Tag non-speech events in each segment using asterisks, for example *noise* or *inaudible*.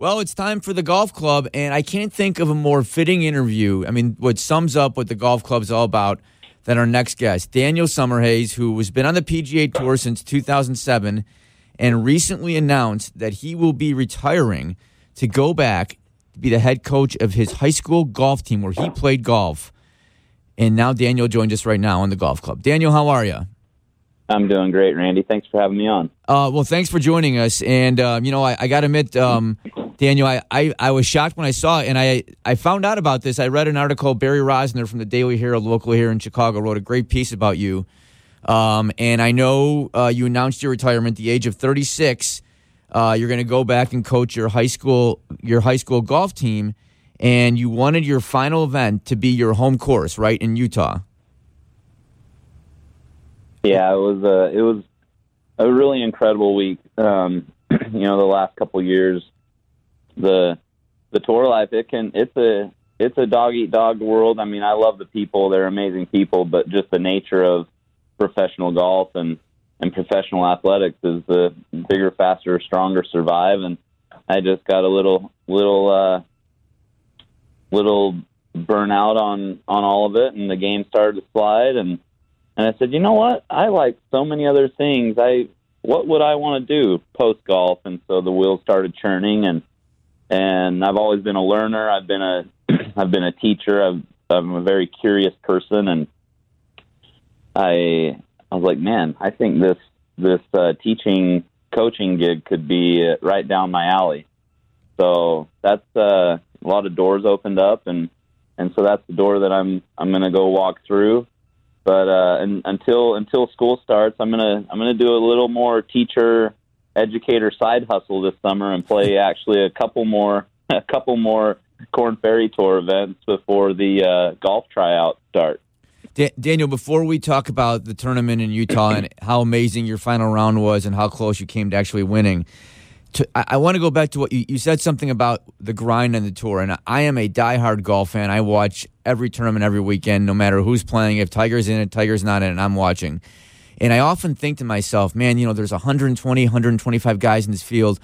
Well, it's time for the golf club, and I can't think of a more fitting interview. I mean, what sums up what the golf club is all about than our next guest, Daniel Summerhays, who has been on the PGA Tour since 2007 and recently announced that he will be retiring to go back to be the head coach of his high school golf team where he played golf. And now Daniel joins us right now on the golf club. Daniel, how are you? I'm doing great, Randy. Thanks for having me on. Uh, well, thanks for joining us. And uh, you know, I, I got to admit, um, Daniel, I, I, I was shocked when I saw it, and I I found out about this. I read an article. Barry Rozner from the Daily Herald, local here in Chicago, wrote a great piece about you. Um, and I know uh, you announced your retirement at the age of 36. Uh, you're going to go back and coach your high school your high school golf team, and you wanted your final event to be your home course, right in Utah. Yeah, it was a it was a really incredible week. Um, *clears throat* you know, the last couple years, the the tour life it can it's a it's a dog eat dog world. I mean, I love the people; they're amazing people, but just the nature of professional golf and and professional athletics is the bigger, faster, stronger survive. And I just got a little little uh, little burnout on on all of it, and the game started to slide and and I said, you know what? I like so many other things. I what would I want to do post golf? And so the wheels started churning, and and I've always been a learner. I've been a *clears throat* I've been a teacher. I've, I'm a very curious person, and I I was like, man, I think this this uh, teaching coaching gig could be right down my alley. So that's uh, a lot of doors opened up, and and so that's the door that I'm I'm going to go walk through but uh, and, until until school starts, I'm gonna I'm gonna do a little more teacher educator side hustle this summer and play *laughs* actually a couple more *laughs* a couple more Korn Ferry Tour events before the uh, golf tryout start. Daniel, before we talk about the tournament in Utah and *clears throat* how amazing your final round was and how close you came to actually winning, to, I, I want to go back to what you, you said something about the grind on the tour, and I am a diehard golf fan. I watch every tournament every weekend, no matter who's playing. If Tiger's in it, Tiger's not in it, I'm watching. And I often think to myself, man, you know, there's 120, 125 guys in this field,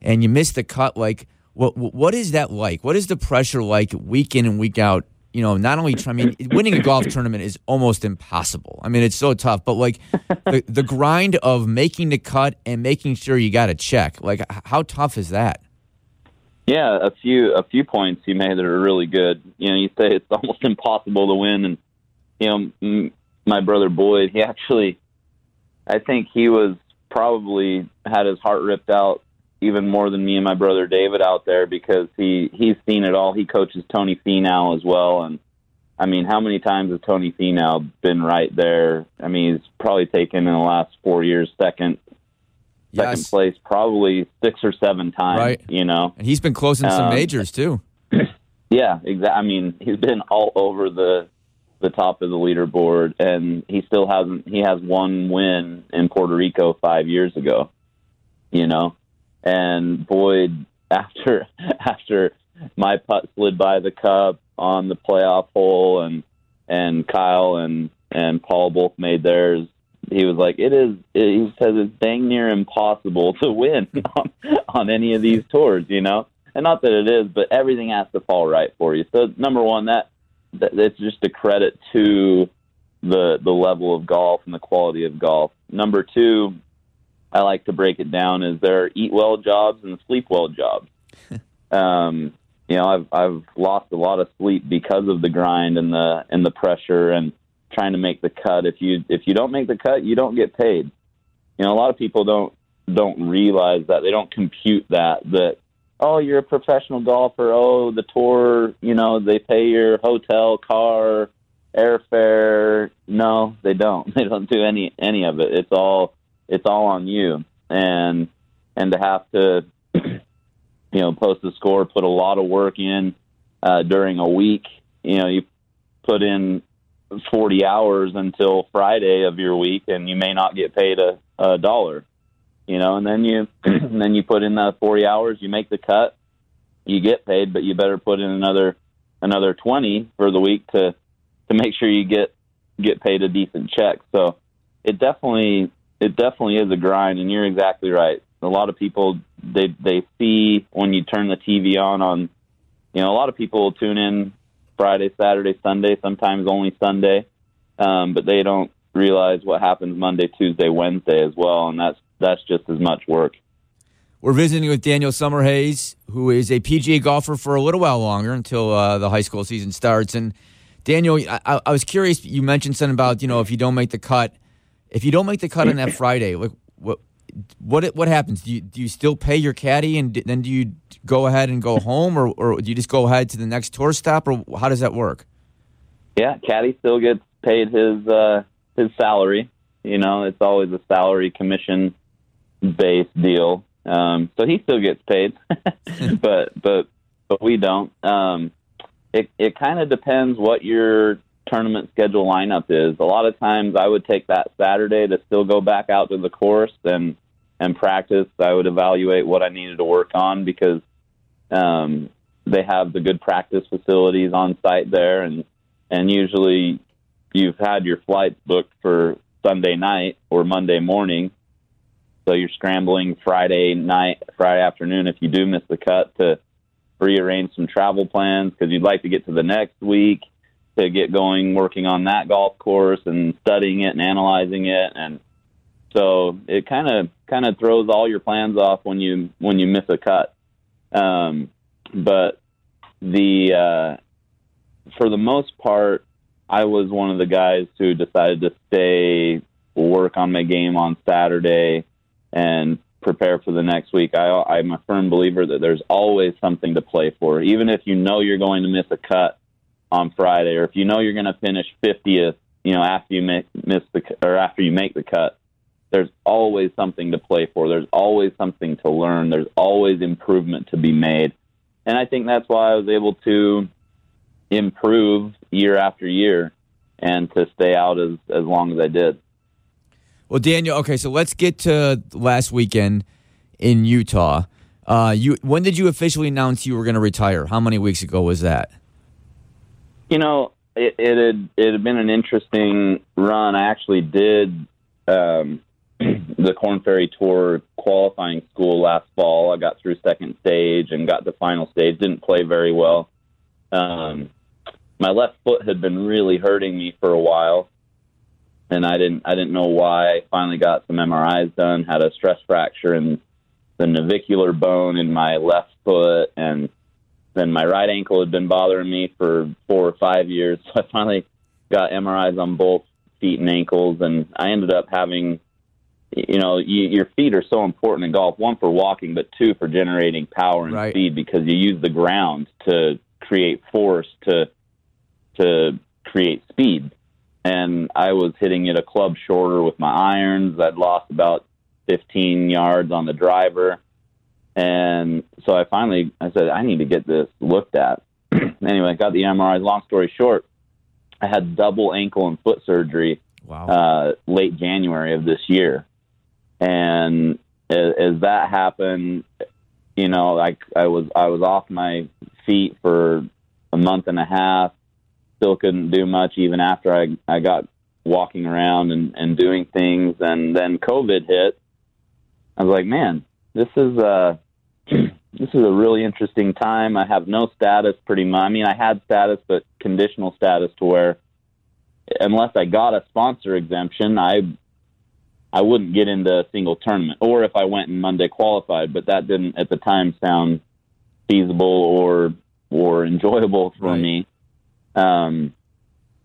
and you miss the cut. Like, what what is that like? What is the pressure like week in and week out you know, not only I mean, winning a golf tournament is almost impossible. I mean, it's so tough. But like *laughs* the the grind of making the cut and making sure you got a check, like how tough is that? Yeah, a few a few points you made that are really good. You know, you say it's *laughs* almost impossible to win, and you know, m- my brother Boyd, he actually, I think he was probably had his heart ripped out even more than me and my brother David out there because he he's seen it all. He coaches Tony Finau as well, and I mean, how many times has Tony Finau been right there? I mean, he's probably taken in the last four years second second yes. place probably six or seven times. Right. You know, and he's been close in some um, majors too. *clears throat* yeah, exactly. I mean, he's been all over the the top of the leaderboard, and he still hasn't. He has one win in Puerto Rico five years ago. You know, and Boyd *laughs* after after my putt slid by the cup on the playoff hole and and Kyle and and Paul both made theirs. He was like, "It is." He says it's dang near impossible to win *laughs* on, on any of these tours, you know. And not that it is, but everything has to fall right for you. So number one, that, that's just a credit to the the level of golf and the quality of golf. Number two, I like to break it down as there are eat well jobs and sleep well jobs. *laughs* um, you know, I've I've lost a lot of sleep because of the grind and the and the pressure and trying to make the cut. If you if you don't make the cut, you don't get paid. You know, a lot of people don't don't realize that they don't compute that that oh you're a professional golfer oh the tour you know they pay your hotel car airfare no they don't *laughs* they don't do any any of it it's all it's all on you. And and to have to *clears throat* you know post a score, put a lot of work in uh, during a week. You know, you put in 40 hours until Friday of your week, and you may not get paid a, a dollar. You know, and then you *clears throat* and then you put in the 40 hours, you make the cut, you get paid, but you better put in another another 20 for the week to to make sure you get get paid a decent check. So it definitely it definitely is a grind, and you're exactly right. a lot of people they they see when you turn the TV on on you know a lot of people will tune in Friday, Saturday, Sunday, sometimes only Sunday, um, but they don't realize what happens Monday, Tuesday, Wednesday as well, and that's that's just as much work. We're visiting with Daniel Summerhays, who is a PGA golfer for a little while longer until uh, the high school season starts. And Daniel, I, I, was curious. You mentioned something about you know if you don't make the cut, if you don't make the cut on that *clears throat* Friday, like what what what happens? Do you do you still pay your caddy and then do you go ahead and go *laughs* home, or or do you just go ahead to the next tour stop, or how does that work? Yeah, caddy still gets paid his uh, his salary. You know, it's always a salary commission based deal. Um, so he still gets paid, *laughs* *laughs* but but but we don't. Um, it it kind of depends what your tournament schedule lineup is. A lot of times, I would take that Saturday to still go back out to the course and and practice. I would evaluate what I needed to work on because um, they have the good practice facilities on site there, and and usually you've had your flights booked for Sunday night or Monday morning, so you're scrambling Friday night, Friday afternoon if you do miss the cut to rearrange some travel plans because you'd like to get to the next week to get going working on that golf course and studying it and analyzing it. And so it kind of kind of throws all your plans off when you when you miss a cut. Um, but the uh, for the most part I was one of the guys who decided to stay work on my game on Saturday and prepare for the next week. I, I'm a firm believer that there's always something to play for, even if you know you're going to miss a cut on Friday, or if you know you're going to finish 50th, you know, after you make, miss the or after you make the cut. There's always something to play for. There's always something to learn. There's always improvement to be made, and I think that's why I was able to improve year after year and to stay out as as long as I did. Well, Daniel, okay, so let's get to last weekend in Utah. Uh, you when did you officially announce you were going to retire? How many weeks ago was that? You know, it, it had it had been an interesting run. I actually did um, *clears throat* the Korn Ferry Tour qualifying school last fall. I got through second stage and got to final stage. Didn't play very well. Um, my left foot had been really hurting me for a while, and I didn't I didn't know why. I finally got some MRIs done. Had a stress fracture in the navicular bone in my left foot, and then my right ankle had been bothering me for four or five years. *laughs* So I finally got MRIs on both feet and ankles, and I ended up having. You know, you, your feet are so important in golf. One for walking, but two for generating power and right. speed because you use the ground to create force to to create speed and I was hitting it a club shorter with my irons. I'd lost about 15 yards on the driver. And so I finally I said I need to get this looked at. *clears throat* anyway, I got the MRI. Long story short, I had double ankle and foot surgery wow. uh, late January of this year. And as, as that happened, you know, like I was I was off my feet for a month and a half still couldn't do much even after I I got walking around and and doing things, and then COVID hit. I was like, man, this is uh *clears throat* this is a really interesting time. I have no status, pretty much. I mean, I had status, but conditional status to where unless I got a sponsor exemption, I I wouldn't get into a single tournament. Or if I went and Monday qualified, but that didn't at the time sound feasible or or enjoyable for Right. me. Um,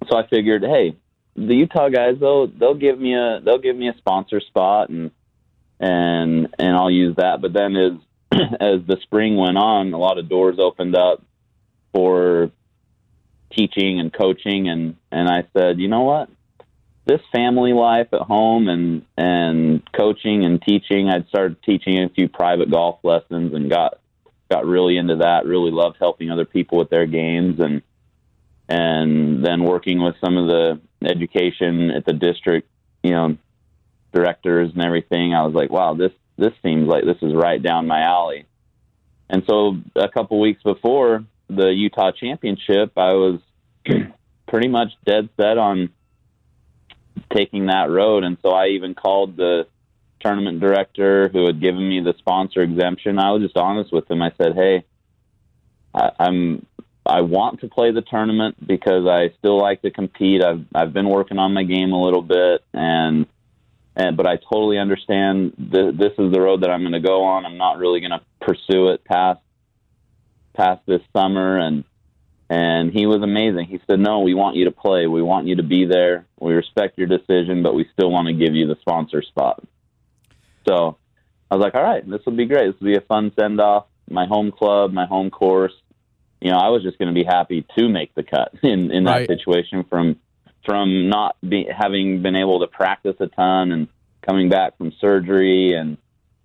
so I figured, hey, the Utah guys they'll they'll give me a they'll give me a sponsor spot and and and I'll use that. But then as *clears throat* as the spring went on, a lot of doors opened up for teaching and coaching and and I said, you know what? This family life at home and and coaching and teaching, I'd started teaching a few private golf lessons and got got really into that. Really loved helping other people with their games and and then working with some of the education at the district, you know, directors and everything. I was like, wow, this this seems like this is right down my alley. And so a couple weeks before the Utah Championship, I was *clears throat* pretty much dead set on taking that road. And so I even called the tournament director who had given me the sponsor exemption, I was just honest with him. I said, "Hey, I, I'm I want to play the tournament because I still like to compete. I've I've been working on my game a little bit, and and but I totally understand th- this is the road that I'm going to go on. I'm not really going to pursue it past past this summer." And and he was amazing. He said, "No, we want you to play. We want you to be there. We respect your decision, but we still want to give you the sponsor spot." So I was like, "All right, this will be great. This will be a fun send off. My home club, my home course." You know, I was just going to be happy to make the cut *laughs* in in that Right. situation from from not be, having been able to practice a ton and coming back from surgery and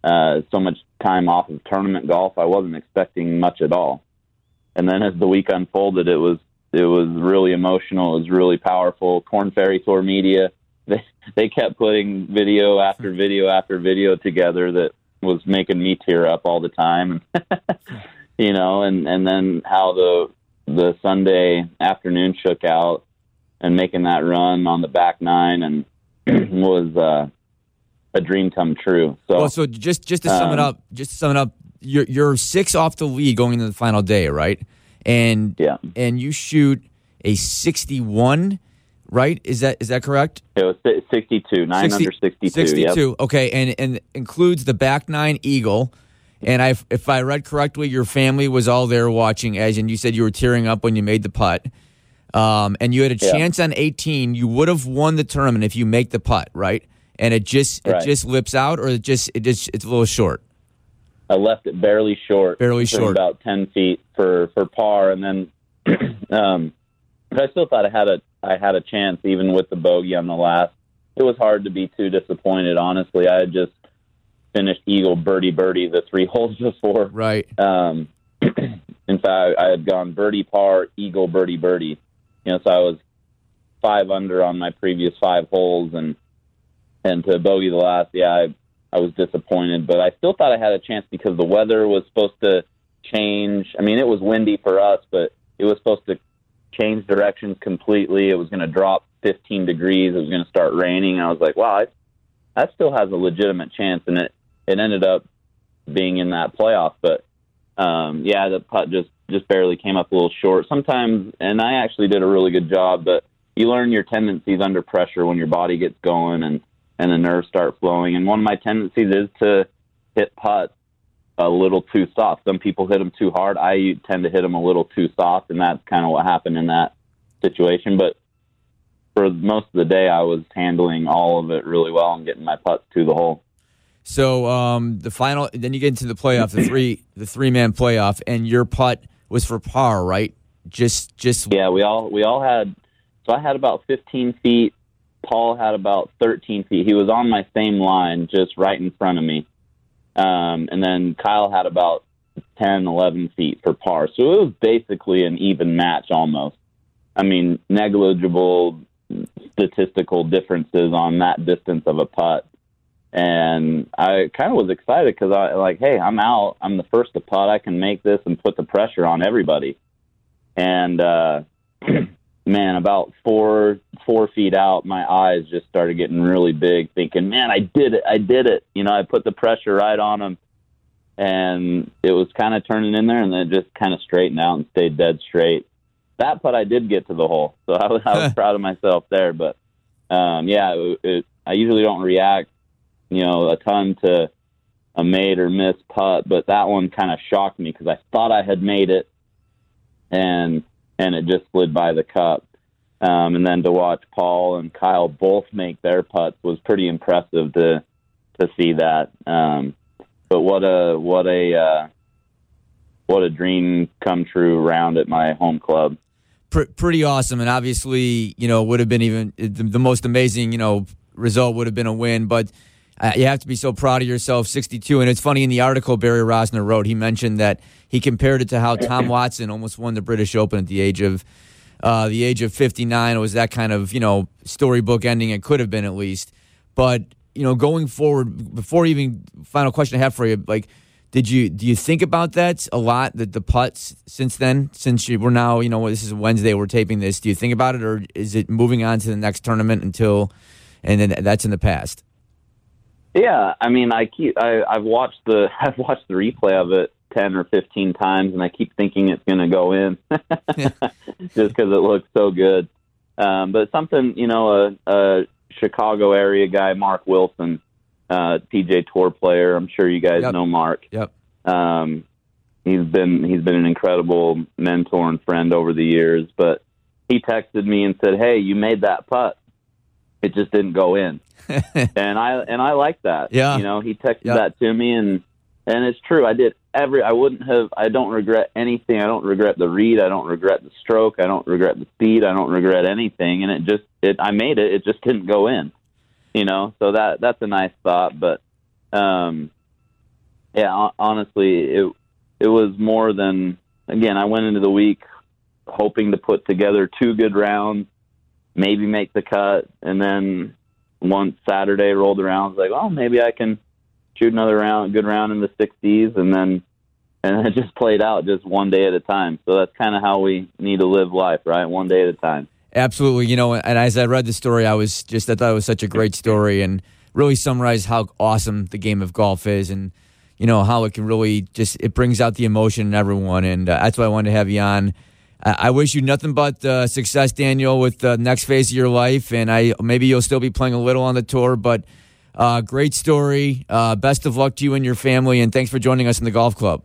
uh, so much time off of tournament golf. I wasn't expecting much at all. And then as the week unfolded, it was it was really emotional. It was really powerful. Korn Ferry Tour Media *laughs* they they kept putting video after *laughs* video after video together that was making me tear up all the time. You know, and and then how the the Sunday afternoon shook out and making that run on the back nine and *clears throat* was uh, a dream come true. So Well, so just just to sum it Um, up, just to sum it up, you're you're six off the lead going into the final day, right? And yeah, and you shoot a 61, right? Is that is that correct? it was 62, nine 60 under 62. 62. Yep. Okay, and and includes the back nine eagle. And I, if I read correctly, your family was all there watching, as and you said you were tearing up when you made the putt. Um, and you had a Yeah. chance on 18. You would have won the tournament if you make the putt, right? And it just Right. it just lips out, or it just it just it's a little short. I left it barely short, Barely short. about 10 feet for for par, and then, *clears throat* um, but I still thought I had a I had a chance even with the bogey on the last. It was hard to be too disappointed. Honestly, I had just finished eagle birdie birdie the three *laughs* holes before. Right. Um, *clears throat* in fact, I had gone birdie par, eagle birdie birdie. You know, so I was five under on my previous five holes, and and to bogey the last, yeah, I I was disappointed, but I still thought I had a chance because the weather was supposed to change. I mean, it was windy for us, but it was supposed to change directions completely. It was going to drop 15 degrees. It was going to start raining. I was like, wow, I, that still has a legitimate chance, and it it ended up being in that playoff. But um, yeah, the putt just just barely came up a little short. Sometimes, and I actually did a really good job, but you learn your tendencies under pressure when your body gets going and and the nerves start flowing. And one of my tendencies is to hit putts a little too soft. Some people hit them too hard. I tend to hit them a little too soft, and that's kind of what happened in that situation. But for most of the day, I was handling all of it really well and getting my putts to the hole. So um, the final, then you get into the playoff, the three *clears throat* the three man playoff, and your putt was for par, right? Just just Yeah, we all we all had. So I had about 15 feet. Paul had about 13 feet. He was on my same line, just right in front of me. Um, and then Kyle had about 10, 11 feet for par. So it was basically an even match almost. I mean, negligible statistical differences on that distance of a putt. And I kind of was excited because I like, hey, I'm out. I'm the first to putt. I can make this and put the pressure on everybody. And uh, *clears throat* man, about four four feet out, my eyes just started getting really big, thinking, man, I did it. I did it. You know, I put the pressure right on him, and it was kind of turning in there, and then it just kind of straightened out and stayed dead straight. That putt, I did get to the hole, so *laughs* I was, I was proud of myself there. But um, yeah, it, it, I usually don't react, you know, a ton to a made or miss putt, but that one kind of shocked me because I thought I had made it, and and it just slid by the cup. Um, and then to watch Paul and Kyle both make their putts was pretty impressive to to see that. Um, but what a what a uh, what a dream come true round at my home club. pr- pretty awesome, and obviously, you know, would have been even the, the most amazing, you know, result would have been a win. But uh, you have to be so proud of yourself, 62. And it's funny in the article Barry Rozner wrote, he mentioned that he compared it to how Tom *laughs* Watson almost won the British Open at the age of uh, the age of 59. It was that kind of you know storybook ending. It could have been at least, but you know, going forward, before even final question I have for you, like. Did you do you think about that a lot? That the putts since then, since you, we're now, you know, this is Wednesday, we're taping this. Do you think about it, or is it moving on to the next tournament until, and then that's in the past? Yeah, I mean, I keep I, I've watched the *laughs* I've watched the replay of it ten or fifteen times, and I keep thinking it's going to go in, *laughs* just because it looks so good. Um, but something, you know, a, a Chicago area guy, Mark Wilson, uh, PGA Tour player. I'm sure you guys Yep. know Mark. Yep. Um, he's been he's been an incredible mentor and friend over the years. But he texted me and said, "Hey, you made that putt. It just didn't go in." *laughs* and I and I like that. Yeah. you know, he texted Yeah. that to me, and and it's true. I did every. I wouldn't have. I don't regret anything. I don't regret the read. I don't regret the stroke. I don't regret the speed. I don't regret anything. And it just it. I made it. It just didn't go in. You know, so that that's a nice thought. But um, yeah, honestly, it it was more than. Again, I went into the week hoping to put together two good rounds, maybe make the cut, and then once Saturday rolled around, I was like, well, maybe I can shoot another round, good round in the 60s, and then and it just played out just one day at a time. So that's kind of how we need to live life, right? One day at a time. Absolutely. You know, and as I read the story, I was just, I thought it was such a great story and really summarized how awesome the game of golf is and, you know, how it can really just, it brings out the emotion in everyone. And uh, that's why I wanted to have you on. I, I wish you nothing but uh, success, Daniel, with the next phase of your life. And I, maybe you'll still be playing a little on the tour, but uh, great story. Uh, best of luck to you and your family. And thanks for joining us in the golf club.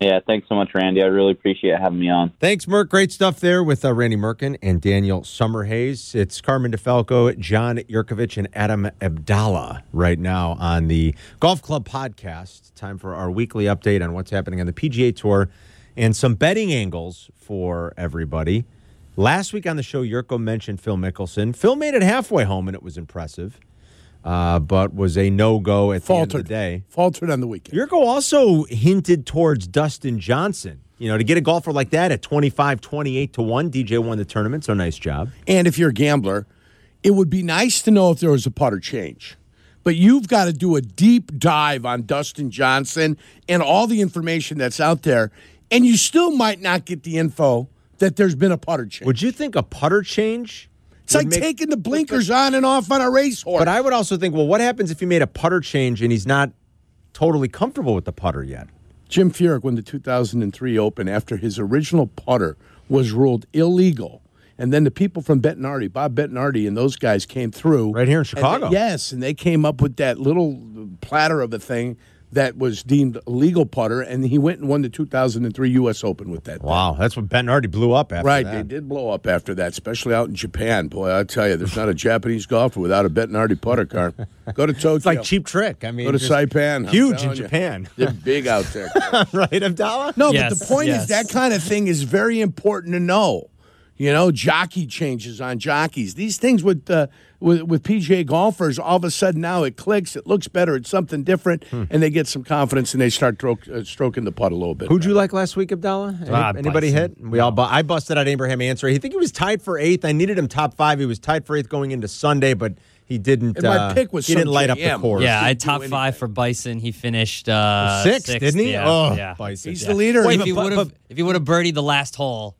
Yeah, thanks so much, Randy. I really appreciate having me on. Thanks, Merck. Great stuff there with uh, Randy Merkin and Daniel Summerhays. It's Carmen DeFalco, John Jurkovic, and Adam Abdalla right now on the Golf Club podcast. Time for our weekly update on what's happening on the PGA Tour and some betting angles for everybody. Last week on the show, Jurko mentioned Phil Mickelson. Phil made it halfway home, and it was impressive, uh, but was a no go at the end of the day. Faltered on the weekend. Jurko also hinted towards Dustin Johnson. You know, to get a golfer like that at 25, 28 to 1, DJ won the tournament, so nice job. And if you're a gambler, it would be nice to know if there was a putter change. But you've got to do a deep dive on Dustin Johnson and all the information that's out there, and you still might not get the info that there's been a putter change. Would you think a putter change? it's like make- taking the blinkers on and off on a racehorse. But I would also think, well, what happens if he made a putter change and he's not totally comfortable with the putter yet? Jim Furyk won the 2003 Open after his original putter was ruled illegal. And then the people from Bettinardi, Bob Bettinardi, and those guys came through. Right here in And Chicago. they- yes, and they came up with that little platter of a thing that was deemed a legal putter, and he went and won the 2003 U.S. Open with that. thing. Wow, that's what Bettinardi blew up after Right, that. they did blow up after that, especially out in Japan. Boy, I tell you, there's not a Japanese golfer without a Bettinardi putter car. *laughs* Go to Tokyo. It's like cheap trick. I mean, Go to Saipan. Huge in you. Japan. *laughs* They're big out there. *laughs* right, Abdalla? No, Yes, but the point yes. is that kind of thing is very important to know. You know, jockey changes on jockeys. These things with uh, with with PGA golfers, all of a sudden now it clicks. It looks better. It's something different, Hmm. and they get some confidence and they start stroke, uh, stroking the putt a little bit. Who'd you like last week, Abdalla? Any- Ah, anybody Bison. hit? We all. Bu- I busted out Abraham Ancer. He think he was tied for eighth. I needed him top five. He was tied for eighth going into Sunday, but he didn't. And my uh, pick was he didn't light up the course. Yeah, I top anything. five for Bison. He finished uh, sixth, sixth, didn't he? Yeah, Oh, yeah. Bison. He's Yeah. the leader. Wait, if he but- would have, but- if he would have birdied the last hole,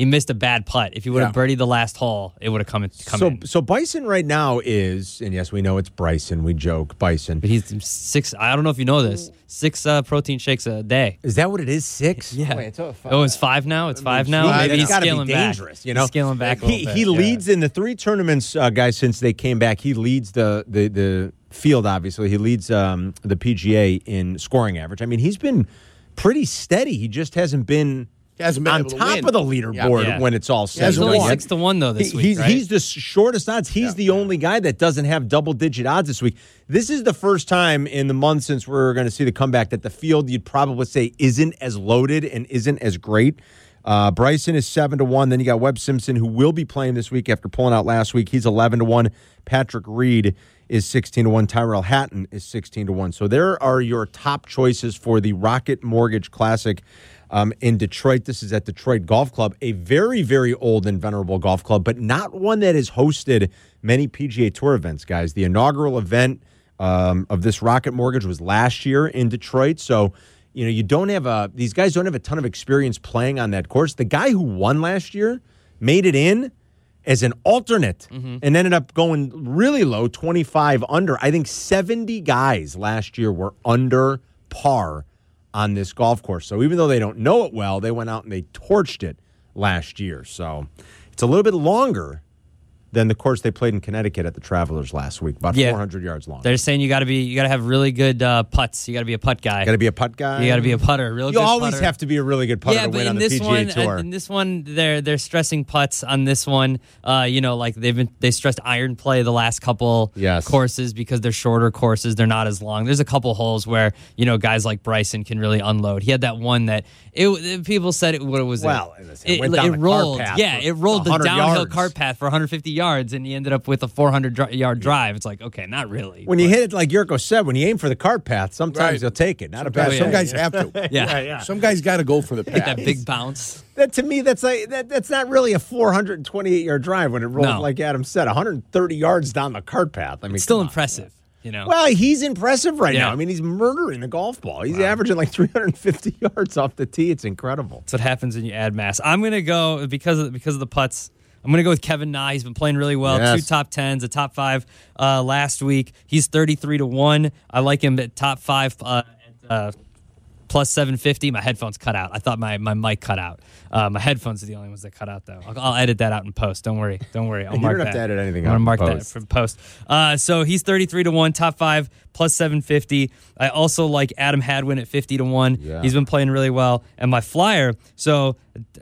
he missed a bad putt. If he would have Yeah. birdied the last hole, it would have come, in- come so, in. so Bison right now is, and yes, we know it's Bryson. We joke Bison. But he's six. I don't know if you know this. Six uh, protein shakes a day. Is that what it is? Six? Yeah. Wait, it's a- Oh, it's five now. It's five now. Gee, Maybe that's he's gotta be scaling dangerous, back. You know, He's scaling back a He, bit. he Yeah. leads in the three tournaments, uh, guys. Since they came back, he leads the the the field. Obviously, he leads um, the PGA in scoring average. I mean, he's been pretty steady. He just hasn't been. He hasn't been on able to top win. of the leaderboard Yeah. when it's all said. He's He's and only done. six to one though this He- week. he's, right? he's the shortest odds. He's the only guy that doesn't have double digit odds this week. This is the first time in the month since we're going to see the comeback that the field you'd probably say isn't as loaded and isn't as great. Uh, Bryson is seven to one. Then you got Webb Simpson, who will be playing this week after pulling out last week. He's eleven to one. Patrick Reed is sixteen to one. Tyrrell Hatton is sixteen to one. So there are your top choices for the Rocket Mortgage Classic um, in Detroit. This is at Detroit Golf Club, a very, very old and venerable golf club, but not one that has hosted many PGA Tour events, guys. The inaugural event um, of this Rocket Mortgage was last year in Detroit. So, you know, you don't have a, these guys don't have a ton of experience playing on that course. The guy who won last year made it in as an alternate Mm-hmm. and ended up going really low, 25 under. I think 70 guys last year were under par on this golf course. So even though they don't know it well, they went out and they torched it last year. So it's a little bit longer than the course they played in Connecticut at the Travelers last week, about Yeah. 400 yards long. They're saying you got to be, you got to have really good uh, putts. You got to be a putt guy. Got to be a putt guy. you got to be a putter. You always putter. have to be a really good putter yeah, to win in on the this PGA one, Tour. in this one, they're they're stressing putts on this one. Uh, you know, like they've been they stressed iron play the last couple Yes. courses because they're shorter courses. They're not as long. There's a couple holes where you know guys like Bryson can really unload. He had that one that it, it- people said it what was Well, it, listen, it went down the rolled. Yeah, it rolled the downhill yards. cart path for 150 yards, and he ended up with a 400 dr- yard drive. It's like okay, not really. when you hit it, like Jurko said, when you aim for the cart path, sometimes Right. you'll take it. Not a Guys- bad yeah. Some guys have to. *laughs* yeah, yeah, Some guys got to go for the Get that big bounce. That to me, that's like that, that's not really a 428 yard drive when it rolls No. like Adam said, 130 yards down the cart path. I mean, Still impressive. You know. Well, he's impressive right Yeah. now. I mean, he's murdering the golf ball. He's averaging like 350 *laughs* yards off the tee. It's incredible. That's what happens when you add mass. I'm gonna go because of because of the putts. I'm gonna go with Kevin Na. He's been playing really well. Yes. Two top tens, a top five uh, last week. He's 33 to one. I like him at top five. Uh, at, uh, Plus 750. My headphones cut out. I thought my, my mic cut out. Uh, my headphones are the only ones that cut out, though. I'll, I'll edit that out in post. Don't worry. Don't worry. I'll *laughs* You mark don't have that. to edit anything I'm out gonna in mark that post. for post. Uh, so he's 33 to 1, top five, plus 750. I also like Adam Hadwin at 50 to 1. Yeah. He's been playing really well. And my flyer, so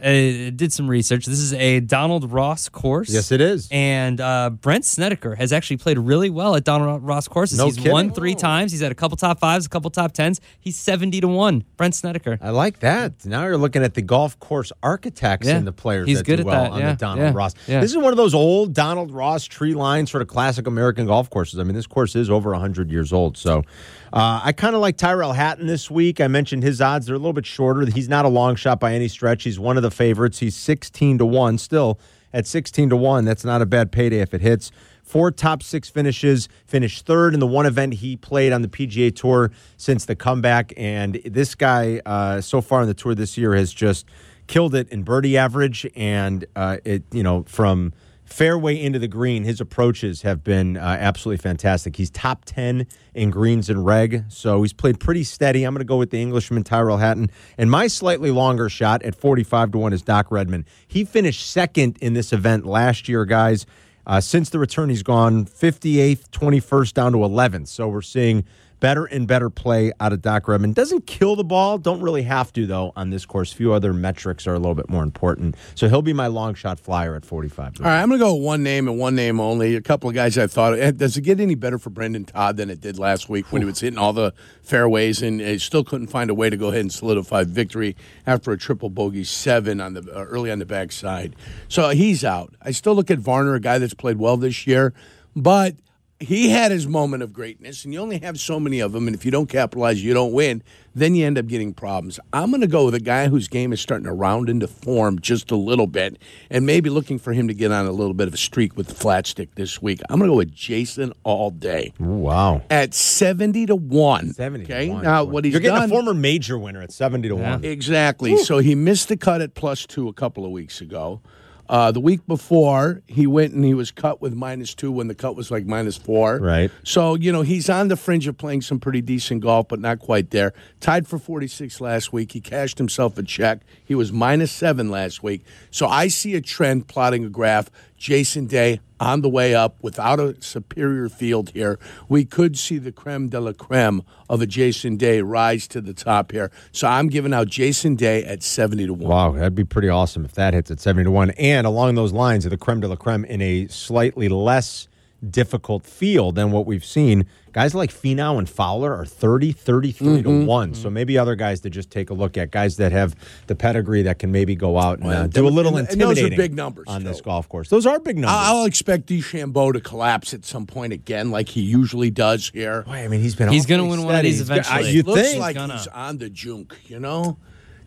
I did some research. This is a Donald Ross course. Yes, it is. And uh, Brandt Snedeker has actually played really well at Donald Ross courses. No He's kidding? won three times. He's had a couple top fives, a couple top tens. He's 70 to 1. Brandt Snedeker. I like that. Now you're looking at the golf course architects Yeah. and the players He's that good do at well that, on yeah, the Donald yeah, Ross. This is one of those old Donald Ross tree line sort of classic American golf courses. I mean, this course is over 100 years old. So uh, I kind of like Tyrrell Hatton this week. I mentioned his odds. They're a little bit shorter. He's not a long shot by any stretch. He's one of the favorites. He's 16 to 1 still. At 16 to 1, that's not a bad payday if it hits. Four top six finishes, finished third in the one event he played on the PGA Tour since the comeback. And this guy, uh, so far on the tour this year, has just killed it in birdie average. And uh, it, you know, from fairway into the green, his approaches have been uh, absolutely fantastic. He's top 10 in greens and reg, so he's played pretty steady. I'm going to go with the Englishman Tyrrell Hatton. And my slightly longer shot at 45 to 1 is Doc Redman. He finished second in this event last year, guys. Uh, since the return, he's gone 58th, 21st, down to 11th. So we're seeing better and better play out of Doc Redman. Doesn't kill the ball, don't really have to, though, on this course. Few other metrics are a little bit more important. So he'll be my long shot flyer at 45. All right, I'm going to go with one name and one name only. A couple of guys I thought, eh, does it get any better for Brendon Todd than it did last week when he was hitting all the fairways and he still couldn't find a way to go ahead and solidify victory after a triple bogey seven on the uh, early on the backside. So he's out. I still look at Varner, a guy that's played well this year, but he had his moment of greatness, and you only have so many of them. And if you don't capitalize, you don't win. Then you end up getting problems. I'm going to go with a guy whose game is starting to round into form just a little bit, and maybe looking for him to get on a little bit of a streak with the flat stick this week. I'm going to go with Jason all day Wow. at 70 to 1. 70 to okay? one. Now, what he's You're getting done. a former major winner at 70 to 1. Exactly. So he missed the cut at plus two a couple of weeks ago. Uh, the week before, he went and he was cut with minus two when the cut was like minus four. Right. So, you know, he's on the fringe of playing some pretty decent golf, but not quite there. Tied for 46 last week. He cashed himself a check. He was minus seven last week. So I see a trend plotting a graph. Jason Day on the way up without a superior field here. We could see the creme de la creme of a Jason Day rise to the top here. So I'm giving out Jason Day at 70 to 1. Wow, that'd be pretty awesome if that hits at 70 to 1. And along those lines of the creme de la creme in a slightly less difficult field than what we've seen, guys like Finau and Fowler are 30, 33 to 1. So maybe other guys to just take a look at, guys that have the pedigree that can maybe go out and uh, do a little and- and those are big numbers, on this golf course. Those are big numbers. I'll expect DeChambeau to collapse at some point again, like he usually does here. Boy, I mean, he's been He's gonna awfully win one of these He's eventually. I- you looks think? like Gonna. he's on the junk, you know?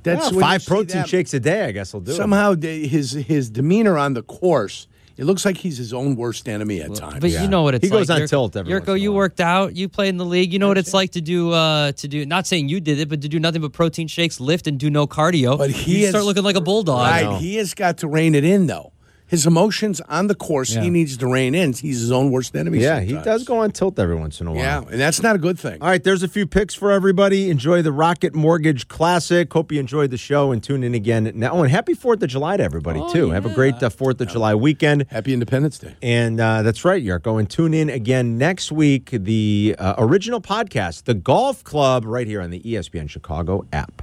That's Well, when five protein that. shakes a day, I guess will do it. Somehow the- his his demeanor on the course, it looks like he's his own worst enemy at times. But Yeah. you know what it's like. He like. goes on Jurko- tilt every once Jurko, you worked out. You played in the league. You know what it's like to do uh, to do. Not saying you did it, but to do nothing but protein shakes, lift, and do no cardio. But he you is- start looking like a bulldog. Right, he has got to rein it in though. His emotions on the course, Yeah. he needs to rein in. He's his own worst enemy. Yeah, he does go on tilt every once in a while. Yeah, and that's not a good thing. All right, there's a few picks for everybody. Enjoy the Rocket Mortgage Classic. Hope you enjoyed the show and tune in again. Now, oh, and happy Fourth of July to everybody Oh, too. Have a great uh, Fourth of July weekend. Happy Independence Day. And uh, that's right, Jurko. And tune in again next week. The uh, original podcast, The Golf Club, right here on the ESPN Chicago app.